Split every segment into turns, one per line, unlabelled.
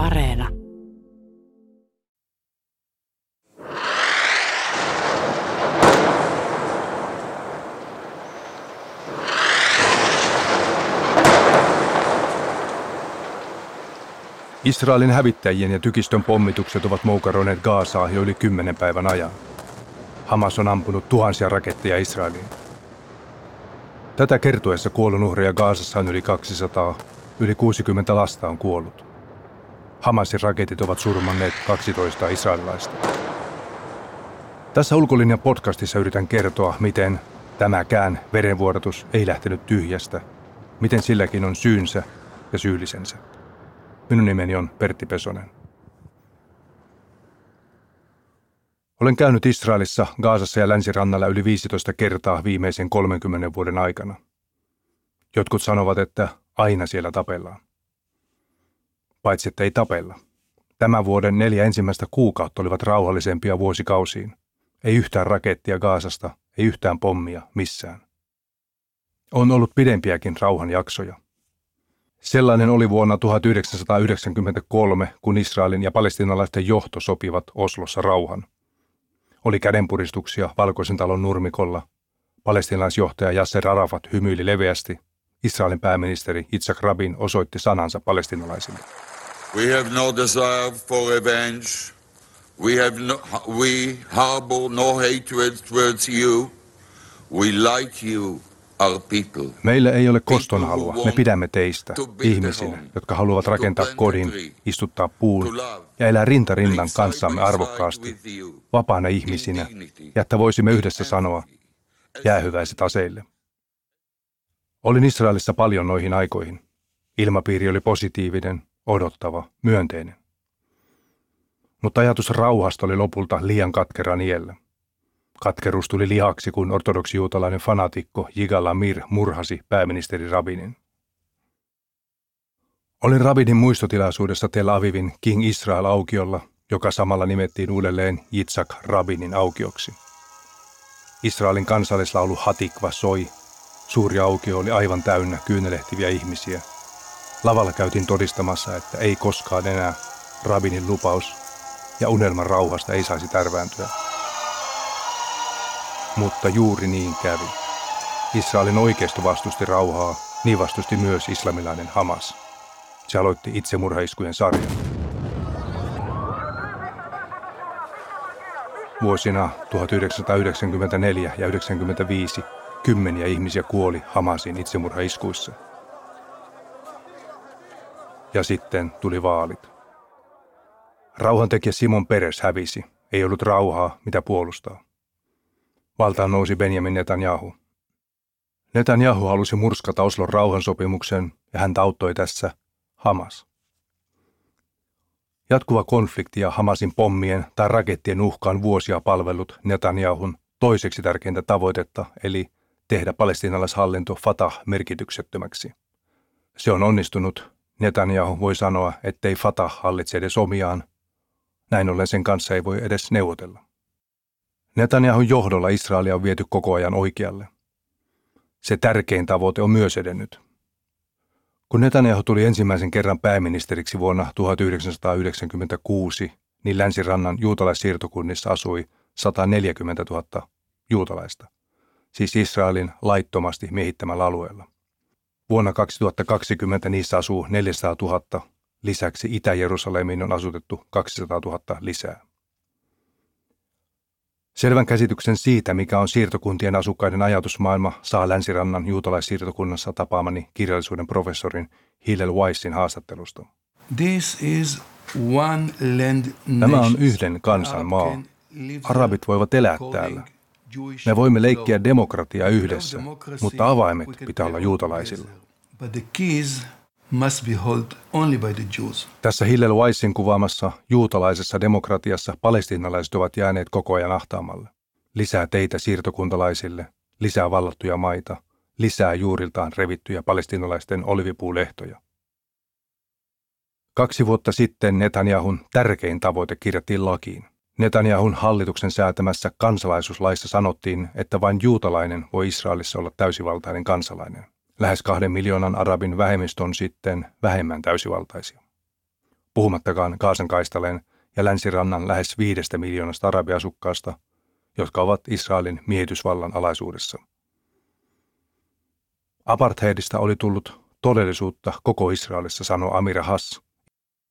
Areena.
Israelin hävittäjien ja tykistön pommitukset ovat moukaroineet Gaasaa jo yli kymmenen päivän ajan. Hamas on ampunut tuhansia raketteja Israeliin. Tätä kertuessa kuolonuhreja Gaasassa on yli 200, yli 60 lasta on kuollut. Hamasin raketit ovat surmanneet 12 israelilaista. Tässä ulkolinjan podcastissa yritän kertoa, miten tämäkään verenvuodatus ei lähtenyt tyhjästä, miten silläkin on syynsä ja syyllisensä. Minun nimeni on Pertti Pesonen. Olen käynyt Israelissa, Gaasassa ja Länsirannalla yli 15 kertaa viimeisen 30 vuoden aikana. Jotkut sanovat, että aina siellä tapellaan. Paitsi, että ei tapella. Tämän vuoden neljä ensimmäistä kuukautta olivat rauhallisempia vuosikausiin. Ei yhtään rakettia Gaasasta, ei yhtään pommia missään. On ollut pidempiäkin rauhanjaksoja. Sellainen oli vuonna 1993, kun Israelin ja palestinalaisten johto sopivat Oslossa rauhan. Oli kädenpuristuksia Valkoisen talon nurmikolla. Palestinalaisjohtaja Yasser Arafat hymyili leveästi. Israelin pääministeri Yitzhak Rabin osoitti sanansa palestinalaisille.
We have no desire for revenge. We, have no, we harbor no hatred towards you. We like you
Meillä ei ole koston halua. Me pidämme teistä, ihmisinä, jotka haluavat rakentaa kodin, istuttaa puun ja elää rinta rinnan kanssamme arvokkaasti, vapaana ihmisinä, ja että voisimme yhdessä sanoa, jäähyväiset aseille. Olin Israelissa paljon noihin aikoihin. Ilmapiiri oli positiivinen, odottava, myönteinen. Mutta ajatus rauhasta oli lopulta liian katkera niellä. Katkeruus tuli lihaksi, kun ortodoksijuutalainen fanatikko Yigal Amir murhasi pääministeri Rabinin. Olin Rabinin muistotilaisuudessa Tel Avivin King Israel aukiolla, joka samalla nimettiin uudelleen Yitzhak Rabinin aukioksi. Israelin kansallislaulu Hatikva soi. Suuri aukio oli aivan täynnä kyynelehtiviä ihmisiä. Lavalla käytiin todistamassa, että ei koskaan enää Rabinin lupaus ja unelman rauhasta ei saisi tärvääntyä. Mutta juuri niin kävi. Israelin oikeisto vastusti rauhaa, niin vastusti myös islamilainen Hamas. Se aloitti itsemurhaiskujen sarjan. Vuosina 1994 ja 1995 kymmeniä ihmisiä kuoli Hamasin itsemurhaiskuissa. Ja sitten tuli vaalit. Rauhantekijä Simon Peres hävisi. Ei ollut rauhaa, mitä puolustaa. Valtaan nousi Benjamin Netanyahu. Netanyahu halusi murskata Oslon rauhansopimuksen ja hän auttoi tässä Hamas. Jatkuva konflikti ja Hamasin pommien tai rakettien uhkaan vuosia palvellut Netanyahun toiseksi tärkeintä tavoitetta, eli tehdä palestinalaishallinto Fatah merkityksettömäksi. Se on onnistunut. Netanyahu voi sanoa, ettei Fatah hallitse edes omiaan. Näin ollen sen kanssa ei voi edes neuvotella. Netanyahun johdolla Israelia on viety koko ajan oikealle. Se tärkein tavoite on myös edennyt. Kun Netanyahu tuli ensimmäisen kerran pääministeriksi vuonna 1996, niin länsirannan juutalaissiirtokunnissa asui 140 000 juutalaista, siis Israelin laittomasti miehittämällä alueella. Vuonna 2020 niissä asuu 400 000, lisäksi Itä-Jerusalemiin on asutettu 200 000 lisää. Selvän käsityksen siitä, mikä on siirtokuntien asukkaiden ajatusmaailma, saa Länsirannan juutalaissiirtokunnassa tapaamani kirjallisuuden professorin Hillel Weissin haastattelusta.
This is one land
Tämä on yhden kansan maa. Arabit voivat elää täällä. Me voimme leikkiä demokratiaa yhdessä, mutta avaimet pitää olla juutalaisilla. Tässä Hillel Weissin kuvaamassa juutalaisessa demokratiassa palestiinalaiset ovat jääneet koko ajan ahtaamalle. Lisää teitä siirtokuntalaisille, lisää vallattuja maita, lisää juuriltaan revittyjä palestiinalaisten olivipuulehtoja. Kaksi vuotta sitten Netanyahun tärkein tavoite kirjattiin lakiin. Netanyahun hallituksen säätämässä kansalaisuuslaissa sanottiin, että vain juutalainen voi Israelissa olla täysivaltainen kansalainen. Lähes kahden miljoonan arabin vähemmistö on sitten vähemmän täysivaltaisia. puhumattakaan Kaasan kaistaleen ja länsirannan lähes viidestä miljoonasta arabiasukkaasta, jotka ovat Israelin miehitysvallan alaisuudessa. Apartheidista oli tullut todellisuutta koko Israelissa, sanoo Amira Hass,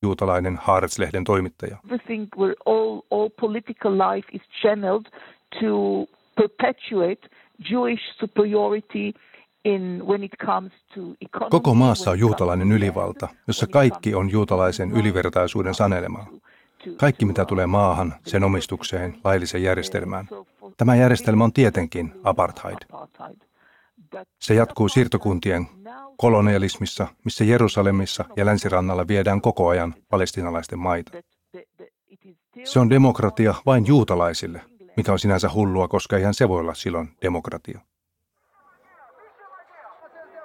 juutalainen Haaretz-lehden toimittaja.
all, all political life is channeled to perpetuate Jewish superiority
Koko maassa on juutalainen ylivalta, jossa kaikki on juutalaisen ylivertaisuuden sanelemaa. Kaikki mitä tulee maahan, sen omistukseen, lailliseen järjestelmään. Tämä järjestelmä on tietenkin apartheid. Se jatkuu siirtokuntien kolonialismissa, missä Jerusalemissa ja länsirannalla viedään koko ajan palestinalaisten maita. Se on demokratia vain juutalaisille, mikä on sinänsä hullua, koska eihän se voi olla silloin demokratia.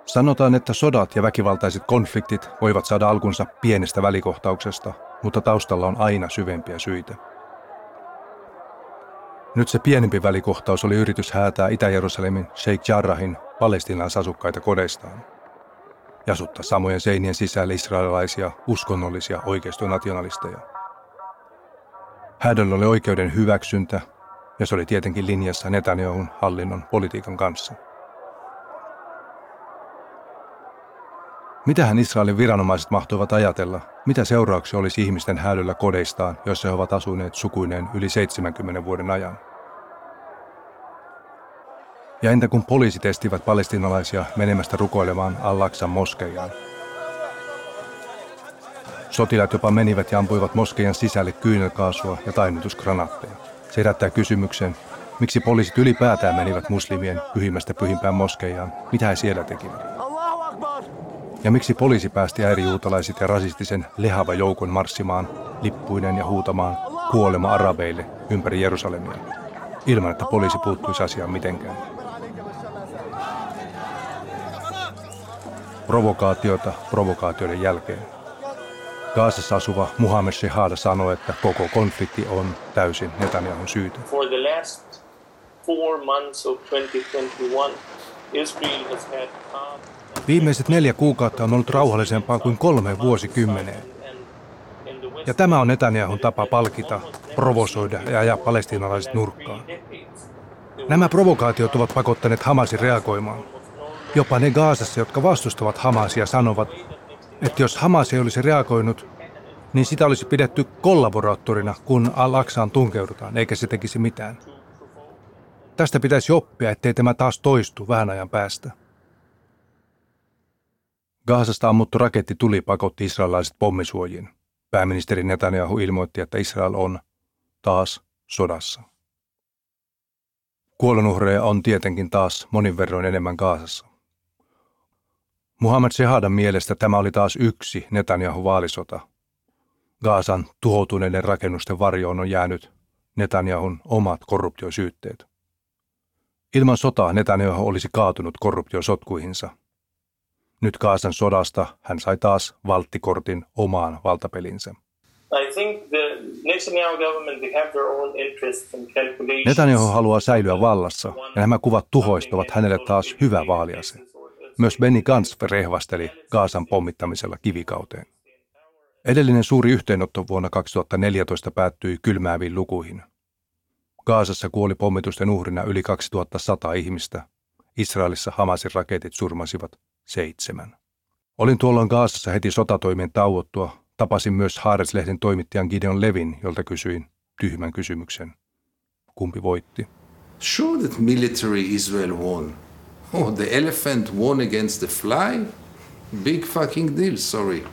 Sanotaan, että sodat ja väkivaltaiset konfliktit voivat saada alkunsa pienestä välikohtauksesta, mutta taustalla on aina syvempiä syitä. Nyt se pienempi välikohtaus oli yritys häätää Itä-Jerusalemin Sheikh Jarrahin palestinalaisasukkaita kodeistaan. Jasuttaa samojen seinien sisällä israelilaisia uskonnollisia oikeistonationalisteja. Häädöllä oli oikeuden hyväksyntä, ja se oli tietenkin linjassa Netanyahun hallinnon politiikan kanssa. Mitähän Israelin viranomaiset mahtoivat ajatella? Mitä seurauksia olisi ihmisten häädöllä kodeistaan, joissa he ovat asuneet sukuineen yli 70 vuoden ajan? Ja entä kun poliisit estivät palestinalaisia menemästä rukoilemaan Al-Aqsan moskeijaan? Sotilaat jopa menivät ja ampuivat moskeijan sisälle kyynelkaasua ja tainnutusgranaatteja. Se herättää kysymyksen, miksi poliisit ylipäätään menivät muslimien pyhimmästä pyhimpään moskeijaan, mitä he siellä tekivät. Ja miksi poliisi päästi äärijuutalaiset ja rasistisen lehava joukon marssimaan lippuinen ja huutamaan kuolema arabeille ympäri Jerusalemia, ilman että poliisi puuttuisi asiaan mitenkään. Provokaatiota provokaatioiden jälkeen. Gaasassa asuva Muhammed Shehada sanoi, että koko konflikti on täysin Netanyahun syytä.
Four months of 2021, Israel has had
Viimeiset neljä kuukautta on ollut rauhallisempaa kuin kolme vuosikymmeneen. Ja tämä on Netanyahun tapa palkita, provosoida ja ajaa palestiinalaiset nurkkaan. Nämä provokaatiot ovat pakottaneet Hamasin reagoimaan. Jopa ne Gaasassa, jotka vastustavat Hamasia, sanovat, että jos Hamas ei olisi reagoinut, niin sitä olisi pidetty kollaboraattorina, kun Al-Aqsaan tunkeudutaan, eikä se tekisi mitään. Tästä pitäisi oppia, ettei tämä taas toistu vähän ajan päästä. Gaasasta ammuttu raketti tuli pakotti israelaiset pommisuojiin. Pääministeri Netanyahu ilmoitti, että Israel on taas sodassa. Kuolonuhreja on tietenkin taas monin verroin enemmän Gaasassa. Muhammad Shehadan mielestä tämä oli taas yksi Netanyahu vaalisota. Gaasan tuhoutuneiden rakennusten varjoon on jäänyt Netanyahun omat korruptiosyytteet. Ilman sotaa Netanyahu olisi kaatunut korruptiosotkuihinsa – nyt Kaasan sodasta hän sai taas valttikortin omaan valtapelinsä. Netanyahu haluaa säilyä vallassa ja nämä kuvat tuhoistavat hänelle taas hyvä vaaliase. Myös Benny Gantz rehvasteli Kaasan pommittamisella kivikauteen. Edellinen suuri yhteenotto vuonna 2014 päättyi kylmääviin lukuihin. Gaasassa kuoli pommitusten uhrina yli 2100 ihmistä. Israelissa Hamasin raketit surmasivat seitsemän. Olin tuolloin Gaasassa heti sotatoimien tauottua. Tapasin myös Haares-lehden toimittajan Gideon Levin, jolta kysyin tyhmän kysymyksen. Kumpi voitti?
Sure that military Israel won. Oh, the elephant won against the fly? Big fucking deal, sorry.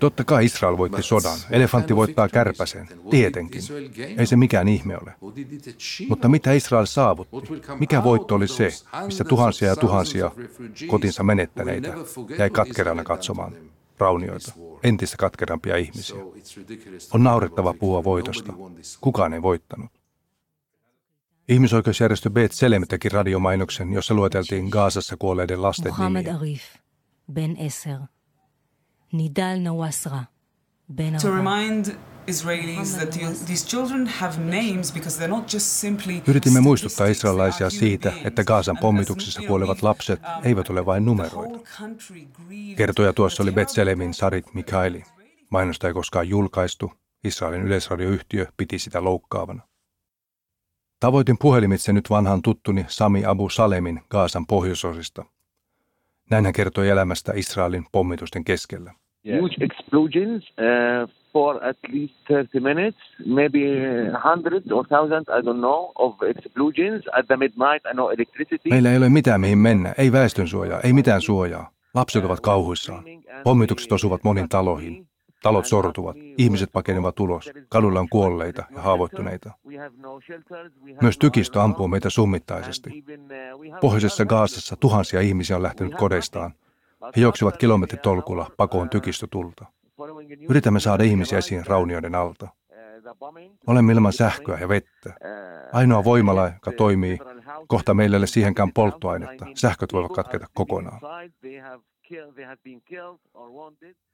Totta kai Israel voitti sodan. Elefantti voittaa kärpäsen. Tietenkin. Ei se mikään ihme ole. Mutta mitä Israel saavutti? Mikä voitto oli se, missä tuhansia ja tuhansia kotinsa menettäneitä jäi katkerana katsomaan raunioita, entistä katkerampia ihmisiä? On naurettava puhua voitosta. Kukaan ei voittanut. Ihmisoikeusjärjestö Bet Selem teki radiomainoksen, jossa lueteltiin Gaasassa kuolleiden lasten nimiä. Arif, Ben Eser, Nidal Nawasra, Ben To remind Israelis that these children have names because they're not just simply Yritimme muistuttaa israelaisia siitä, että Gaasan pommituksessa kuolevat lapset eivät ole vain numeroita. Kertoja tuossa oli Betselemin Sarit Mikaeli. Mainosta ei koskaan julkaistu, Israelin yleisradioyhtiö piti sitä loukkaavana. Tavoitin puhelimitse nyt vanhan tuttuni Sami Abu Salemin Gaasan pohjoisosista. Näin hän kertoi elämästä Israelin pommitusten keskellä.
Huge explosions uh, for at least 30 minutes, maybe hundreds or thousands, I don't know, of explosions at the midnight, I know electricity.
Meillä ei ole mitään mihin mennä, ei väestönsuojaa, ei mitään suojaa. Lapset ovat kauhuissaan. Pommitukset osuvat monin taloihin. Talot sortuvat, ihmiset pakenevat ulos, kadulla on kuolleita ja haavoittuneita. Myös tykistö ampuu meitä summittaisesti. Pohjoisessa Gaasassa tuhansia ihmisiä on lähtenyt kodeistaan. He juoksivat kilometritolkulla pakoon tykistötulta. Yritämme saada ihmisiä esiin raunioiden alta. Olemme ilman sähköä ja vettä. Ainoa voimala, joka toimii, kohta meillä ei ole siihenkään polttoainetta. Sähköt voivat katketa kokonaan.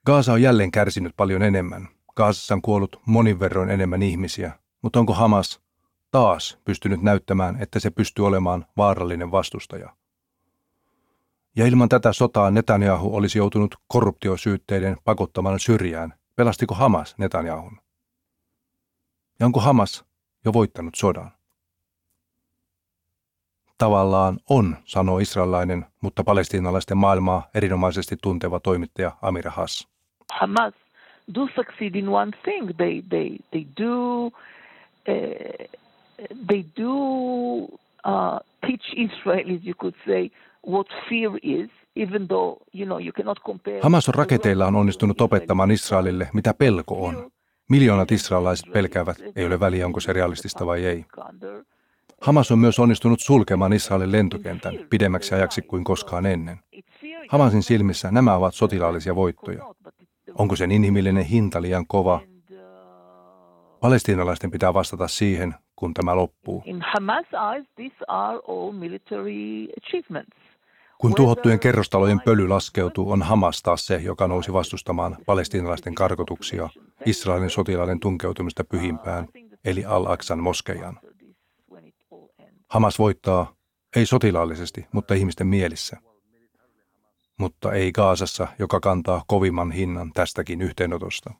Gaasa on jälleen kärsinyt paljon enemmän. Gaasassa on kuollut monin verroin enemmän ihmisiä, mutta onko Hamas taas pystynyt näyttämään, että se pystyy olemaan vaarallinen vastustaja? Ja ilman tätä sotaa Netanyahu olisi joutunut korruptiosyytteiden pakottamaan syrjään. Pelastiko Hamas Netanyahun? Ja onko Hamas jo voittanut sodan? Tavallaan on, sanoo israelainen, mutta palestiinalaisten maailmaa erinomaisesti tunteva toimittaja Amira Haas.
Hamas do succeed in one thing. They they they do uh, they do uh, teach Israelis, you could say, what fear is, even though you know you cannot compare.
Hamas on raketeillaan onnistunut opettamaan Israelille, mitä pelko on. Miljoonat israelaiset pelkäävät, ei ole väliä onko se realistista vai ei. Hamas on myös onnistunut sulkemaan Israelin lentokentän pidemmäksi ajaksi kuin koskaan ennen. Hamasin silmissä nämä ovat sotilaallisia voittoja. Onko sen inhimillinen hinta liian kova? Palestiinalaisten pitää vastata siihen, kun tämä loppuu. Kun tuhottujen kerrostalojen pöly laskeutuu, on Hamas taas se, joka nousi vastustamaan palestiinalaisten karkotuksia, Israelin sotilaiden tunkeutumista pyhimpään, eli Al-Aqsan moskeijan. Hamas voittaa, ei sotilaallisesti, mutta ihmisten mielissä. Mutta ei Gaasassa, joka kantaa kovimman hinnan tästäkin yhteenotosta.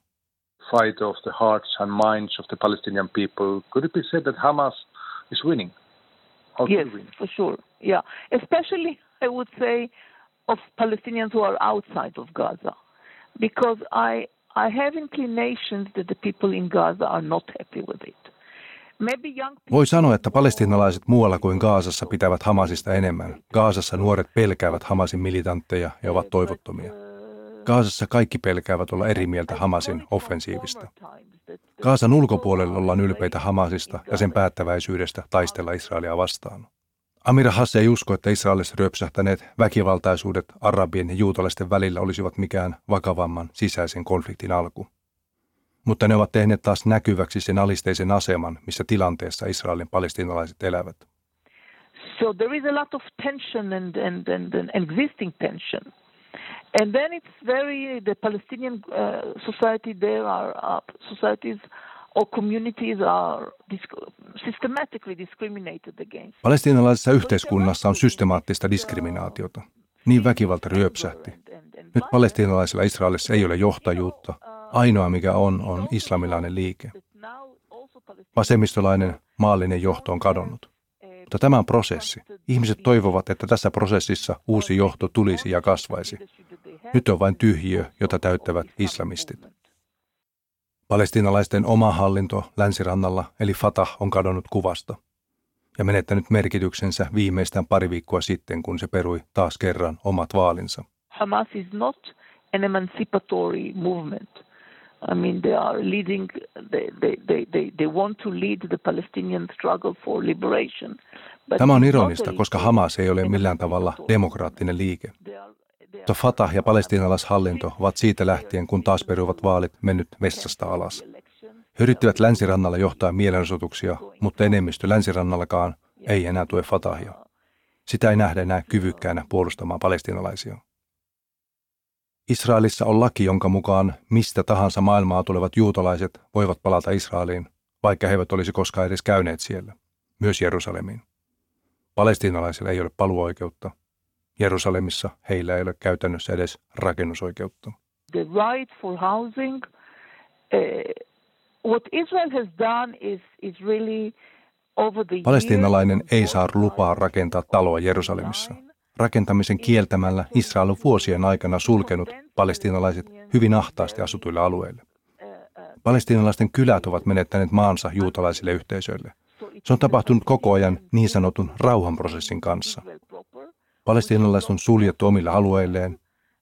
Fight of the hearts and minds of the Palestinian people. Could it be said that Hamas is winning?
How yes, win? for sure. Yeah, especially I would say of Palestinians who are outside of Gaza, because I I have inclinations that the people in Gaza are not happy with it.
Voi sanoa, että palestinalaiset muualla kuin Gaasassa pitävät Hamasista enemmän. Gaasassa nuoret pelkäävät Hamasin militantteja ja ovat toivottomia. Gaasassa kaikki pelkäävät olla eri mieltä Hamasin offensiivista. Gaasan ulkopuolella ollaan ylpeitä Hamasista ja sen päättäväisyydestä taistella Israelia vastaan. Amira Hasse ei usko, että Israelissa ryöpsähtäneet väkivaltaisuudet arabien ja juutalaisten välillä olisivat mikään vakavamman sisäisen konfliktin alku mutta ne ovat tehneet taas näkyväksi sen alisteisen aseman, missä tilanteessa Israelin palestinalaiset elävät.
So there is a lot of tension and, and, and, and existing tension. And then it's very, the Palestinian uh, society there are, uh, societies or communities are systematically discriminated against.
Palestinalaisessa yhteiskunnassa on systemaattista diskriminaatiota. Niin väkivalta ryöpsähti. Nyt palestinalaisilla Israelissa ei ole johtajuutta, Ainoa mikä on, on islamilainen liike. Vasemmistolainen maallinen johto on kadonnut. Mutta tämä on prosessi. Ihmiset toivovat, että tässä prosessissa uusi johto tulisi ja kasvaisi. Nyt on vain tyhjiö, jota täyttävät islamistit. Palestinalaisten oma hallinto länsirannalla, eli Fatah, on kadonnut kuvasta ja menettänyt merkityksensä viimeistään pari viikkoa sitten, kun se perui taas kerran omat vaalinsa.
Hamas is not an emancipatory movement. I mean, they are leading, they, they, they, they, they want to lead the Palestinian struggle for liberation.
Tämä on ironista, koska Hamas ei ole millään tavalla demokraattinen liike. Fatah ja palestiinalaishallinto ovat siitä lähtien, kun taas peruvat vaalit, mennyt vessasta alas. He yrittivät länsirannalla johtaa mielenosoituksia, mutta enemmistö länsirannallakaan ei enää tue Fatahia. Sitä ei nähdä enää kyvykkäänä puolustamaan palestiinalaisia. Israelissa on laki, jonka mukaan mistä tahansa maailmaa tulevat juutalaiset voivat palata Israeliin, vaikka he eivät olisi koskaan edes käyneet siellä, myös Jerusalemiin. Palestiinalaisilla ei ole paluoikeutta. Jerusalemissa heillä ei ole käytännössä edes rakennusoikeutta.
The right for housing what Israel has done is, is really over the
Palestiinalainen ei saa lupaa rakentaa taloa Jerusalemissa. Rakentamisen kieltämällä Israel on vuosien aikana sulkenut palestiinalaiset hyvin ahtaasti asutuille alueille. Palestiinalaisten kylät ovat menettäneet maansa juutalaisille yhteisöille. Se on tapahtunut koko ajan niin sanotun rauhanprosessin kanssa. Palestiinalaiset on suljettu omille alueilleen,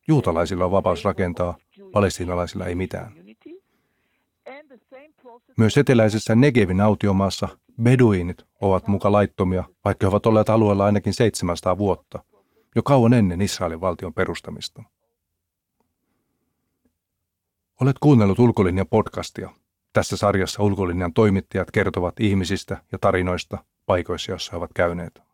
juutalaisilla on vapaus rakentaa, palestiinalaisilla ei mitään. Myös eteläisessä Negevin autiomaassa beduinit ovat muka laittomia, vaikka he ovat olleet alueella ainakin 700 vuotta, jo kauan ennen Israelin valtion perustamista. Olet kuunnellut Ulkolinjan podcastia. Tässä sarjassa Ulkolinjan toimittajat kertovat ihmisistä ja tarinoista paikoissa, joissa he ovat käyneet.